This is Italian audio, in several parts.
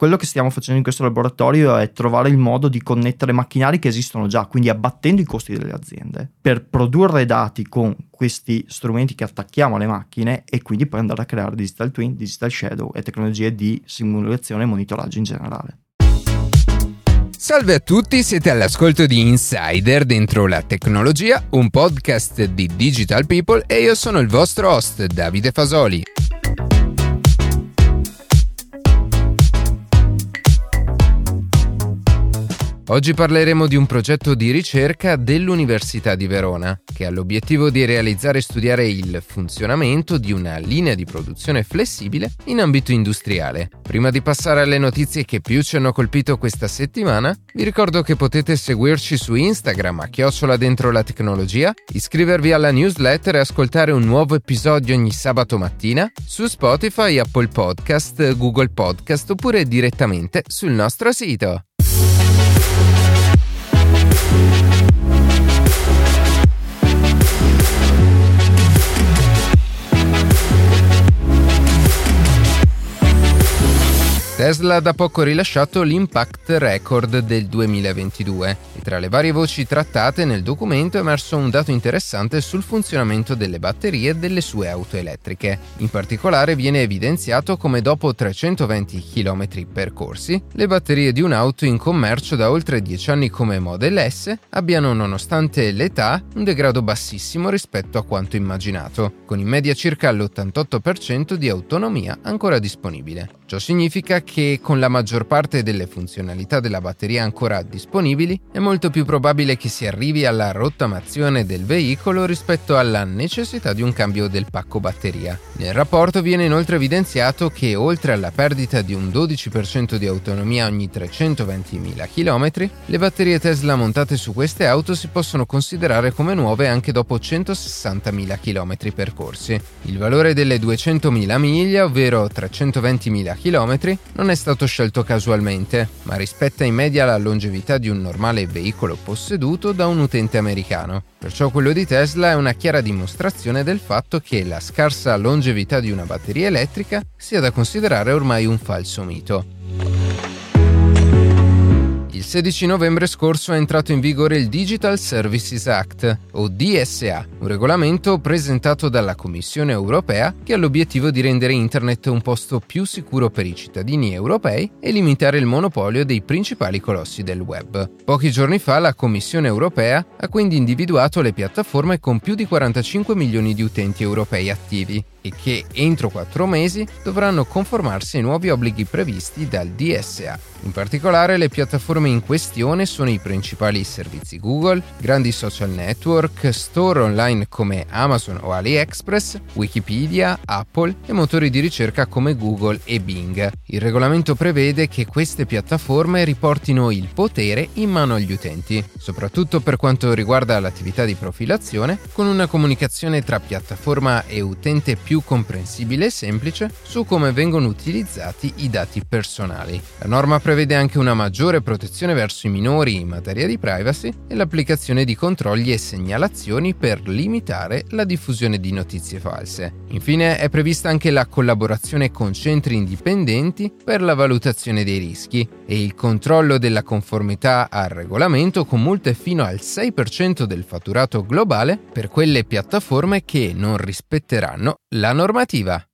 quello che stiamo facendo in questo laboratorio è trovare il modo di connettere macchinari che esistono già, quindi abbattendo i costi delle aziende, per produrre dati con questi strumenti che attacchiamo alle macchine e quindi poi andare a creare digital twin, digital shadow e tecnologie di simulazione e monitoraggio in generale. Salve a tutti, siete all'ascolto di Insider dentro la tecnologia, un podcast di Digital People e io sono il vostro host Davide Fasoli. Oggi parleremo di un progetto di ricerca dell'Università di Verona, che ha l'obiettivo di realizzare e studiare il funzionamento di una linea di produzione flessibile in ambito industriale. Prima di passare alle notizie che più ci hanno colpito questa settimana, vi ricordo che potete seguirci su Instagram a chiocciola dentro la tecnologia, iscrivervi alla newsletter e ascoltare un nuovo episodio ogni sabato mattina su Spotify, Apple Podcast, Google Podcast oppure direttamente sul nostro sito. Tesla ha da poco rilasciato l'Impact Record del 2022 e tra le varie voci trattate nel documento è emerso un dato interessante sul funzionamento delle batterie delle sue auto elettriche. In particolare viene evidenziato come dopo 320 km percorsi, le batterie di un'auto in commercio da oltre 10 anni come Model S abbiano nonostante l'età un degrado bassissimo rispetto a quanto immaginato, con in media circa l'88% di autonomia ancora disponibile. Ciò significa che con la maggior parte delle funzionalità della batteria ancora disponibili è molto più probabile che si arrivi alla rottamazione del veicolo rispetto alla necessità di un cambio del pacco batteria. Nel rapporto viene inoltre evidenziato che oltre alla perdita di un 12% di autonomia ogni 320.000 km, le batterie Tesla montate su queste auto si possono considerare come nuove anche dopo 160.000 km percorsi. Il valore delle 200.000 miglia, ovvero 320.000 km, non è stato scelto casualmente, ma rispetta in media la longevità di un normale veicolo posseduto da un utente americano. Perciò quello di Tesla è una chiara dimostrazione del fatto che la scarsa longevità di una batteria elettrica sia da considerare ormai un falso mito. Il 16 novembre scorso è entrato in vigore il Digital Services Act, o DSA, un regolamento presentato dalla Commissione europea che ha l'obiettivo di rendere Internet un posto più sicuro per i cittadini europei e limitare il monopolio dei principali colossi del web. Pochi giorni fa la Commissione europea ha quindi individuato le piattaforme con più di 45 milioni di utenti europei attivi e che entro quattro mesi dovranno conformarsi ai nuovi obblighi previsti dal DSA. In particolare le piattaforme in questione sono i principali servizi Google, grandi social network, store online come Amazon o AliExpress, Wikipedia, Apple e motori di ricerca come Google e Bing. Il regolamento prevede che queste piattaforme riportino il potere in mano agli utenti, soprattutto per quanto riguarda l'attività di profilazione, con una comunicazione tra piattaforma e utente più comprensibile e semplice su come vengono utilizzati i dati personali. La norma prevede anche una maggiore protezione verso i minori in materia di privacy e l'applicazione di controlli e segnalazioni per limitare la diffusione di notizie false. Infine è prevista anche la collaborazione con centri indipendenti per la valutazione dei rischi e il controllo della conformità al regolamento con multe fino al 6% del fatturato globale per quelle piattaforme che non rispetteranno la normativa.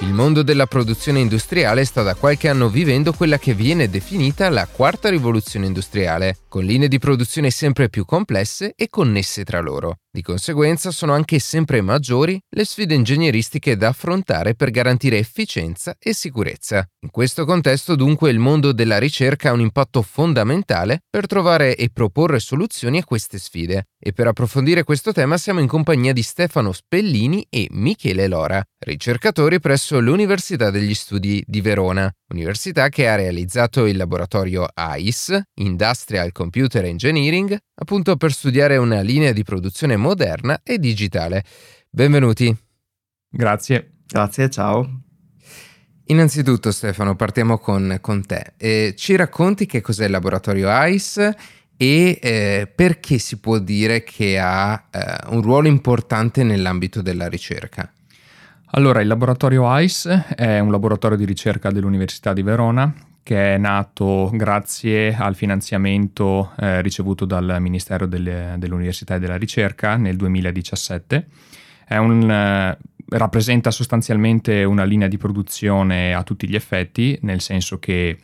Il mondo della produzione industriale sta da qualche anno vivendo quella che viene definita la quarta rivoluzione industriale, con linee di produzione sempre più complesse e connesse tra loro. Di conseguenza sono anche sempre maggiori le sfide ingegneristiche da affrontare per garantire efficienza e sicurezza. In questo contesto dunque il mondo della ricerca ha un impatto fondamentale per trovare e proporre soluzioni a queste sfide. E per approfondire questo tema siamo in compagnia di Stefano Spellini e Michele Lora, ricercatori presso l'Università degli Studi di Verona, università che ha realizzato il laboratorio AIS, Industrial Computer Engineering, appunto per studiare una linea di produzione moderna e digitale. Benvenuti. Grazie. Grazie, ciao. Innanzitutto Stefano, partiamo con, con te. E ci racconti che cos'è il laboratorio AIS e eh, perché si può dire che ha eh, un ruolo importante nell'ambito della ricerca? Allora, il laboratorio ICE è un laboratorio di ricerca dell'Università di Verona che è nato grazie al finanziamento eh, ricevuto dal Ministero delle, dell'Università e della Ricerca nel 2017. Un, eh, rappresenta sostanzialmente una linea di produzione a tutti gli effetti, nel senso che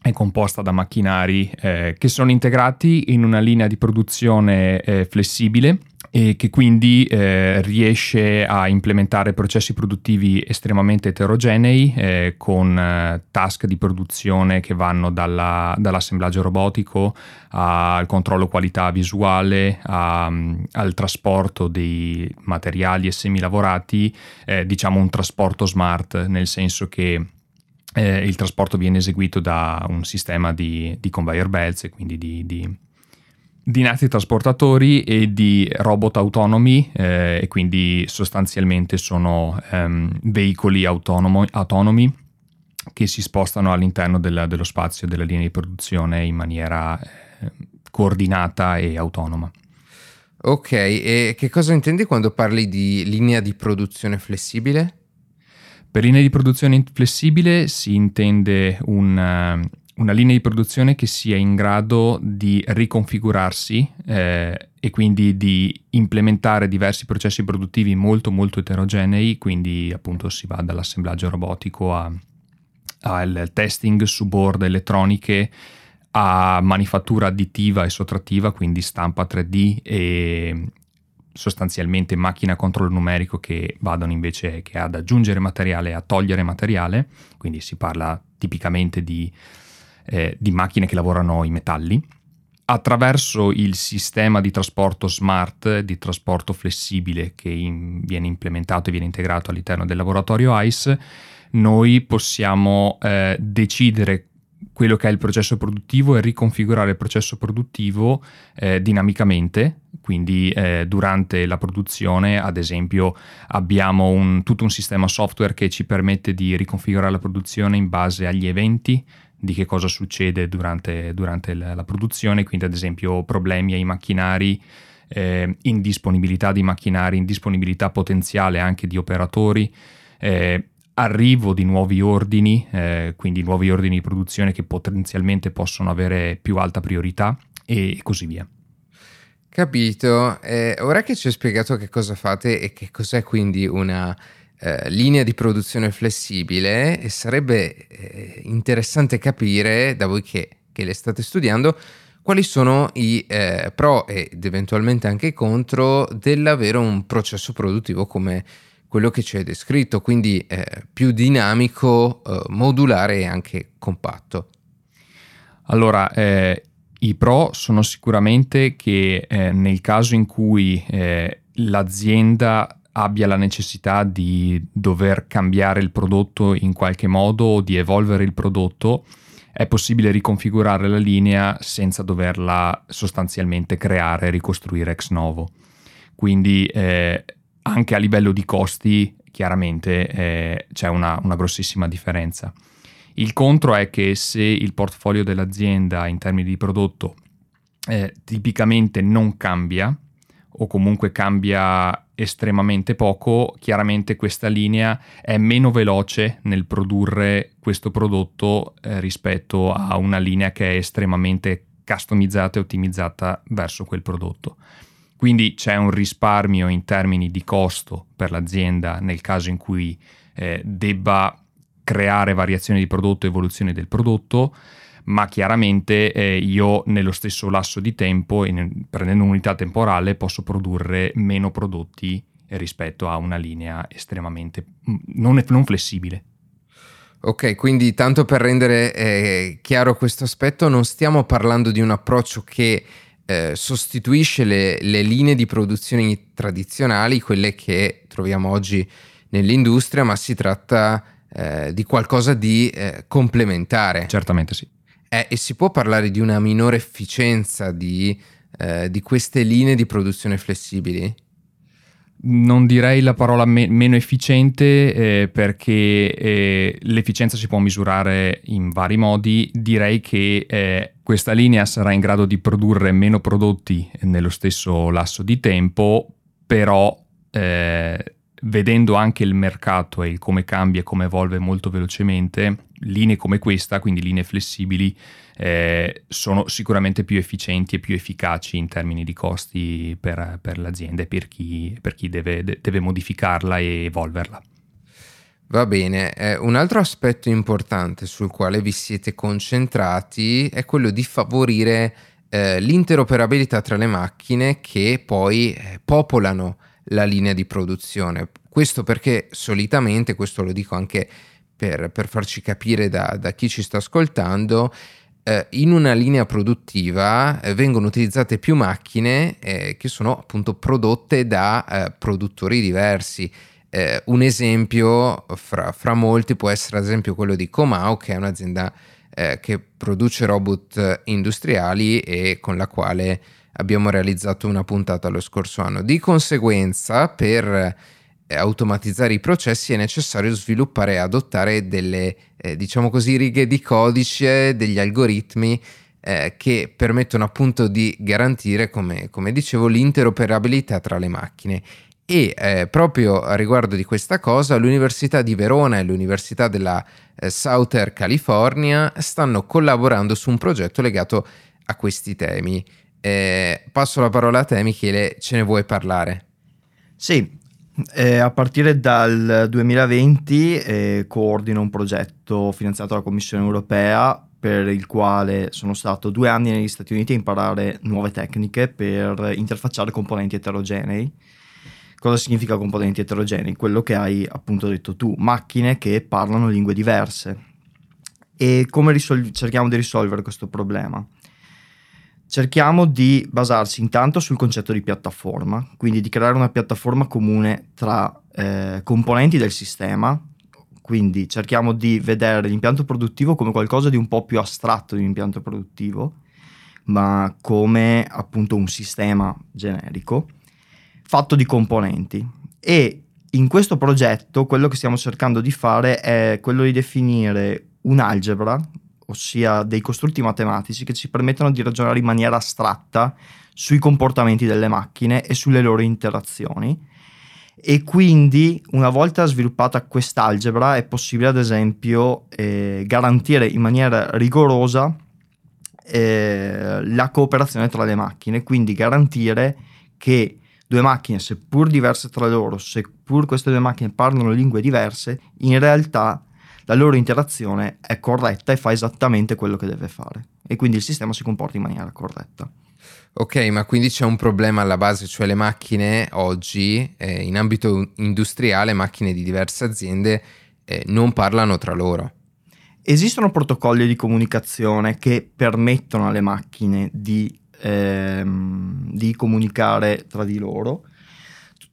è composta da macchinari eh, che sono integrati in una linea di produzione eh, flessibile e che quindi eh, riesce a implementare processi produttivi estremamente eterogenei eh, con eh, task di produzione che vanno dalla, dall'assemblaggio robotico al controllo qualità visuale a, al trasporto dei materiali e semilavorati, eh, diciamo un trasporto smart nel senso che eh, il trasporto viene eseguito da un sistema di, di conveyor belts e quindi di, di di nati trasportatori e di robot autonomi eh, e quindi sostanzialmente sono ehm, veicoli autonomo, autonomi che si spostano all'interno del, dello spazio della linea di produzione in maniera eh, coordinata e autonoma. Ok, e che cosa intendi quando parli di linea di produzione flessibile? Per linea di produzione flessibile si intende un una linea di produzione che sia in grado di riconfigurarsi eh, e quindi di implementare diversi processi produttivi molto molto eterogenei, quindi appunto si va dall'assemblaggio robotico al testing su board elettroniche a manifattura additiva e sottrattiva, quindi stampa 3D e sostanzialmente macchina a controllo numerico che vadano invece che ad aggiungere materiale e a togliere materiale, quindi si parla tipicamente di eh, di macchine che lavorano i metalli, attraverso il sistema di trasporto smart, di trasporto flessibile che in, viene implementato e viene integrato all'interno del laboratorio ICE, noi possiamo eh, decidere quello che è il processo produttivo e riconfigurare il processo produttivo eh, dinamicamente, quindi eh, durante la produzione ad esempio abbiamo un, tutto un sistema software che ci permette di riconfigurare la produzione in base agli eventi, di che cosa succede durante, durante la, produzione, quindi ad esempio problemi ai macchinari, eh, indisponibilità di macchinari, indisponibilità potenziale anche di operatori, eh, arrivo di nuovi ordini, eh, quindi nuovi ordini di produzione che potenzialmente possono avere più alta priorità e così via. Capito, eh, ora che ci hai spiegato che cosa fate e che cos'è quindi una eh, linea di produzione flessibile e sarebbe eh, interessante capire da voi che, che, le state studiando quali sono i eh, pro ed eventualmente anche i contro dell'avere un processo produttivo come quello che ci hai descritto, quindi eh, più dinamico, eh, modulare e anche compatto. Allora, i pro sono sicuramente che nel caso in cui l'azienda abbia la necessità di dover cambiare il prodotto in qualche modo o di evolvere il prodotto, è possibile riconfigurare la linea senza doverla sostanzialmente creare e ricostruire ex novo. Quindi eh, anche a livello di costi chiaramente eh, c'è una, una grossissima differenza. Il contro è che se il portfolio dell'azienda in termini di prodotto eh, tipicamente non cambia o comunque cambia estremamente poco, chiaramente questa linea è meno veloce nel produrre questo prodotto eh, rispetto a una linea che è estremamente customizzata e ottimizzata verso quel prodotto. Quindi c'è un risparmio in termini di costo per l'azienda nel caso in cui eh, debba creare variazioni di prodotto, evoluzione del prodotto, ma chiaramente eh, io nello stesso lasso di tempo, in, prendendo un'unità temporale, posso produrre meno prodotti rispetto a una linea estremamente mm, non, non flessibile. Ok, quindi tanto per rendere eh, chiaro questo aspetto, non stiamo parlando di un approccio che eh, sostituisce le, le, linee di produzione tradizionali, quelle che troviamo oggi nell'industria, ma si tratta eh, di qualcosa di eh, complementare. Certamente sì. Eh, e si può parlare di una minore efficienza di, eh, di queste linee di produzione flessibili? non direi la parola me- meno efficiente eh, perché eh, l'efficienza si può misurare in vari modi. Direi che eh, questa linea sarà in grado di produrre meno prodotti nello stesso lasso di tempo, però eh, vedendo anche il mercato e come cambia e come evolve molto velocemente, linee come questa, quindi linee flessibili, eh, sono sicuramente più efficienti e più efficaci in termini di costi per, per l'azienda e per chi, per chi deve, deve, modificarla e evolverla. Va bene, eh, un altro aspetto importante sul quale vi siete concentrati è quello di favorire eh, l'interoperabilità tra le macchine che poi eh, popolano la linea di produzione. Questo perché solitamente, questo lo dico anche per, per farci capire da, da, chi ci sta ascoltando, eh, in una linea produttiva eh, vengono utilizzate più macchine eh, che sono appunto prodotte da eh, produttori diversi. Eh, un esempio fra, fra, molti può essere ad esempio quello di Comau, che è un'azienda eh, che produce robot industriali e con la quale abbiamo realizzato una puntata lo scorso anno. Di conseguenza, per eh, automatizzare i processi è necessario sviluppare e adottare delle, eh, diciamo così, righe di codice, degli algoritmi eh, che permettono appunto di garantire, come, come, dicevo, l'interoperabilità tra le macchine. E eh, proprio a riguardo di questa cosa, l'Università di Verona e l'Università della eh, Southern California stanno collaborando su un progetto legato a questi temi. Eh, passo la parola a te, Michele, ce ne vuoi parlare? Sì, eh, a partire dal 2020 eh, coordino un progetto finanziato dalla Commissione europea per il quale sono stato due anni negli Stati Uniti a imparare nuove tecniche per interfacciare componenti eterogenei. Cosa significa componenti eterogenei? Quello che hai appunto detto tu, macchine che parlano lingue diverse. E come risol- cerchiamo di risolvere questo problema? Cerchiamo di basarsi intanto sul concetto di piattaforma, quindi di creare una piattaforma comune tra eh, componenti del sistema, quindi cerchiamo di vedere l'impianto produttivo come qualcosa di un po' più astratto di un impianto produttivo, ma come appunto un sistema generico fatto di componenti. E in questo progetto quello che stiamo cercando di fare è quello di definire un'algebra, ossia dei costrutti matematici che ci permettono di ragionare in maniera astratta sui comportamenti delle macchine e sulle loro interazioni. E quindi, una volta sviluppata quest'algebra, è possibile, ad esempio, eh, garantire in maniera rigorosa eh, la cooperazione tra le macchine, quindi garantire che due macchine, seppur diverse tra loro, seppur queste due macchine parlano lingue diverse, in realtà la loro interazione è corretta e fa esattamente quello che deve fare e quindi il sistema si comporta in maniera corretta. Ok, ma quindi c'è un problema alla base, cioè le macchine oggi eh, in ambito industriale, macchine di diverse aziende eh, non parlano tra loro. Esistono protocolli di comunicazione che permettono alle macchine di, ehm, di comunicare tra di loro,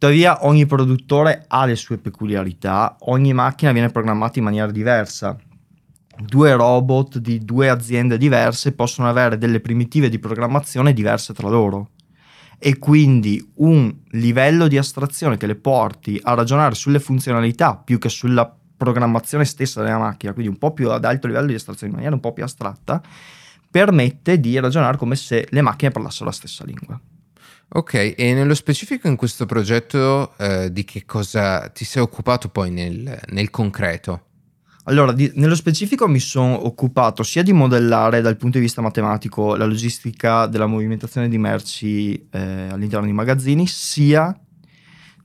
Tuttavia ogni produttore ha le sue peculiarità, ogni macchina viene programmata in maniera diversa. Due robot di due aziende diverse possono avere delle primitive di programmazione diverse tra loro e quindi un livello di astrazione che le porti a ragionare sulle funzionalità più che sulla programmazione stessa della macchina, quindi un po' più ad alto livello di astrazione in maniera un po' più astratta, permette di ragionare come se le macchine parlassero la stessa lingua. Ok, e nello specifico in questo progetto eh, di che cosa ti sei occupato poi nel, nel concreto? Allora, di, nello specifico mi sono occupato sia di modellare dal punto di vista matematico la logistica della movimentazione di merci eh, all'interno dei magazzini, sia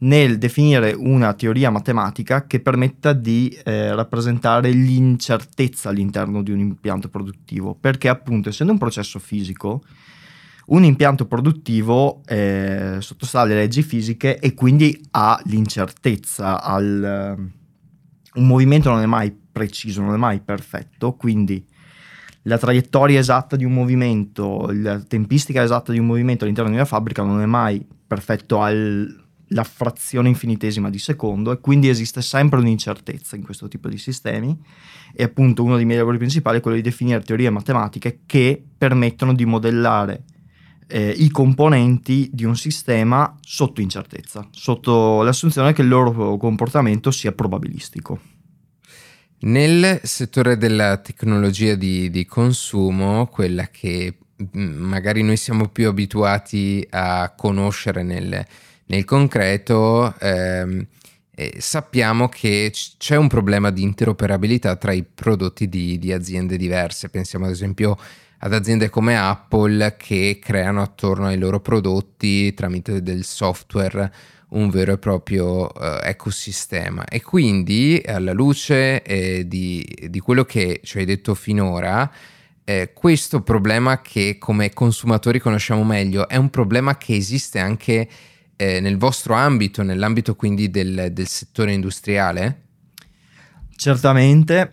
nel definire una teoria matematica che permetta di eh, rappresentare l'incertezza all'interno di un impianto produttivo, perché appunto essendo un processo fisico, un impianto produttivo eh, sottostà alle leggi fisiche e quindi ha l'incertezza, al, un movimento non è mai preciso, non è mai perfetto, quindi la traiettoria esatta di un movimento, la tempistica esatta di un movimento all'interno di una fabbrica non è mai perfetto alla frazione infinitesima di secondo e quindi esiste sempre un'incertezza in questo tipo di sistemi e appunto uno dei miei lavori principali è quello di definire teorie matematiche che permettono di modellare eh, i componenti di un sistema sotto incertezza, sotto l'assunzione che il loro comportamento sia probabilistico. Nel settore della tecnologia di, di consumo, quella che mm, magari noi siamo più abituati a conoscere nel, nel concreto, ehm, eh, sappiamo che c'è un problema di interoperabilità tra i prodotti di, di aziende diverse. Pensiamo ad esempio ad aziende come Apple che creano attorno ai loro prodotti tramite del software un vero e proprio uh, ecosistema e quindi alla luce eh, di, di, quello che ci hai detto finora eh, questo problema che come consumatori conosciamo meglio è un problema che esiste anche eh, nel vostro ambito, nell'ambito quindi del, del settore industriale? Certamente.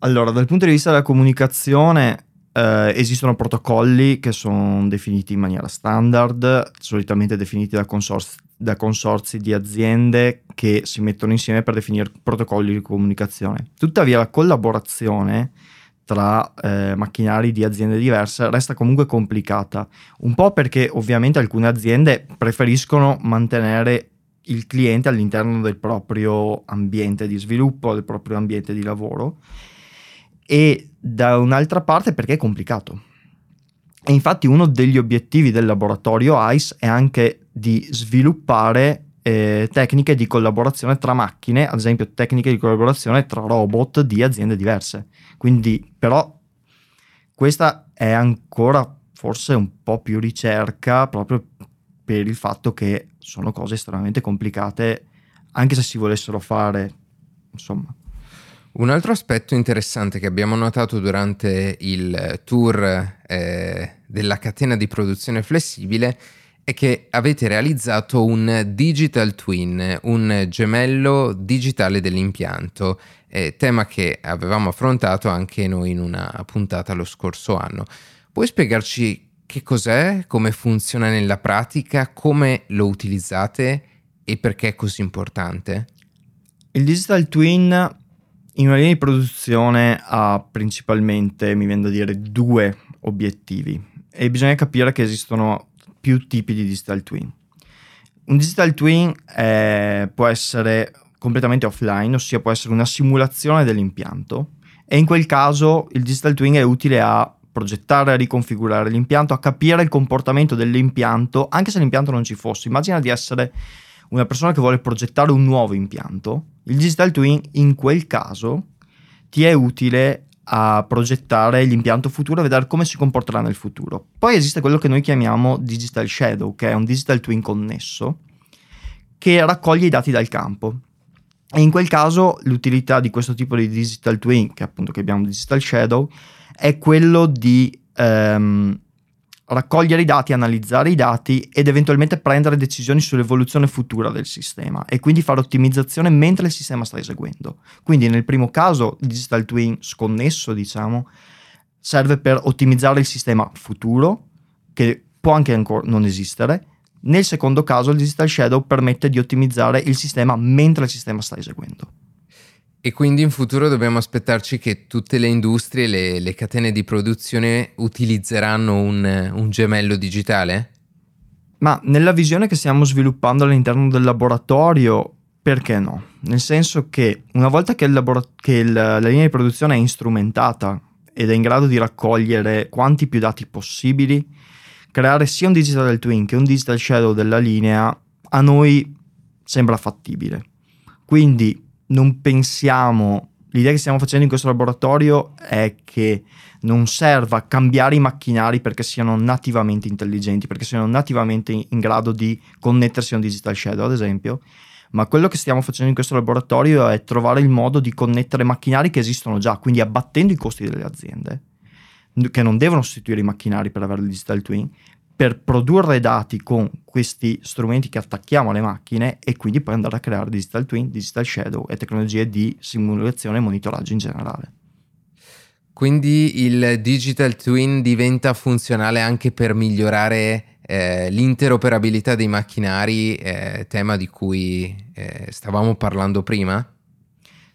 Allora, dal punto di vista della comunicazione, eh, esistono protocolli che sono definiti in maniera standard, solitamente definiti da consorzi, da consorzi, di aziende che si mettono insieme per definire protocolli di comunicazione. Tuttavia la collaborazione tra eh, macchinari di aziende diverse resta comunque complicata, un po' perché ovviamente alcune aziende preferiscono mantenere il cliente all'interno del proprio ambiente di sviluppo, del proprio ambiente di lavoro e da un'altra parte perché è complicato. E infatti uno degli obiettivi del laboratorio ICE è anche di sviluppare eh, tecniche di collaborazione tra macchine, ad esempio tecniche di collaborazione tra robot di aziende diverse. Quindi, però, questa è ancora forse un po' più ricerca proprio per il fatto che sono cose estremamente complicate, anche se si volessero fare, insomma. Un altro aspetto interessante che abbiamo notato durante il tour eh, della catena di produzione flessibile è che avete realizzato un digital twin, un gemello digitale dell'impianto, eh, tema che avevamo affrontato anche noi in una puntata lo scorso anno. Puoi spiegarci che cos'è, come funziona nella pratica, come lo utilizzate e perché è così importante? Il digital twin in una linea di produzione ha principalmente, mi viene da dire, due obiettivi e bisogna capire che esistono più tipi di digital twin. Un digital twin è, può essere completamente offline, ossia può essere una simulazione dell'impianto e in quel caso il digital twin è utile a progettare, a riconfigurare l'impianto, a capire il comportamento dell'impianto anche se l'impianto non ci fosse. Immagina di essere una persona che vuole progettare un nuovo impianto. Il digital twin in quel caso ti è utile a progettare l'impianto futuro e vedere come si comporterà nel futuro. Poi esiste quello che noi chiamiamo Digital Shadow, che è un Digital Twin connesso, che raccoglie i dati dal campo. E in quel caso l'utilità di questo tipo di Digital Twin, che appunto che abbiamo Digital Shadow, è quello di ehm, raccogliere i dati, analizzare i dati ed eventualmente prendere decisioni sull'evoluzione futura del sistema e quindi fare ottimizzazione mentre il sistema sta eseguendo. Quindi nel primo caso il digital twin sconnesso, diciamo, serve per ottimizzare il sistema futuro che può anche ancora non esistere. Nel secondo caso il digital shadow permette di ottimizzare il sistema mentre il sistema sta eseguendo. E quindi in futuro dobbiamo aspettarci che tutte le industrie, le, le catene di produzione utilizzeranno un, un, gemello digitale? Ma nella visione che stiamo sviluppando all'interno del laboratorio, perché no? Nel senso che una volta che, labora- che il, la linea di produzione è instrumentata ed è in grado di raccogliere quanti più dati possibili, creare sia un digital twin che un digital shadow della linea a noi sembra fattibile. Quindi non pensiamo, l'idea che stiamo facendo in questo laboratorio è che non serva cambiare i macchinari perché siano nativamente intelligenti, perché siano nativamente in grado di connettersi a un digital shadow, ad esempio, ma quello che stiamo facendo in questo laboratorio è trovare il modo di connettere macchinari che esistono già, quindi abbattendo i costi delle aziende, che non devono sostituire i macchinari per avere il digital twin, per produrre dati con questi strumenti che attacchiamo alle macchine e quindi poi andare a creare digital twin, digital shadow e tecnologie di simulazione e monitoraggio in generale. Quindi il digital twin diventa funzionale anche per migliorare eh, l'interoperabilità dei macchinari, eh, tema di cui eh, stavamo parlando prima?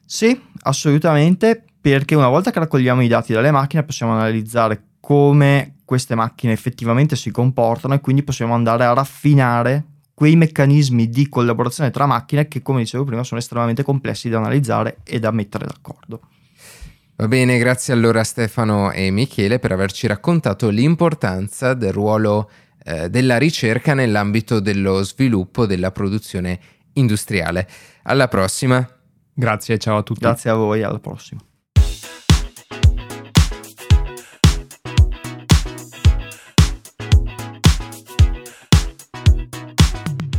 Sì, assolutamente, perché una volta che raccogliamo i dati dalle macchine possiamo analizzare come queste macchine effettivamente si comportano e quindi possiamo andare a raffinare quei meccanismi di collaborazione tra macchine che, come dicevo prima, sono estremamente complessi da analizzare e da mettere d'accordo. Va bene, grazie allora Stefano e Michele per averci raccontato l'importanza del ruolo eh, della ricerca nell'ambito dello sviluppo della produzione industriale. Alla prossima. Grazie, ciao a tutti. Grazie a voi, alla prossima.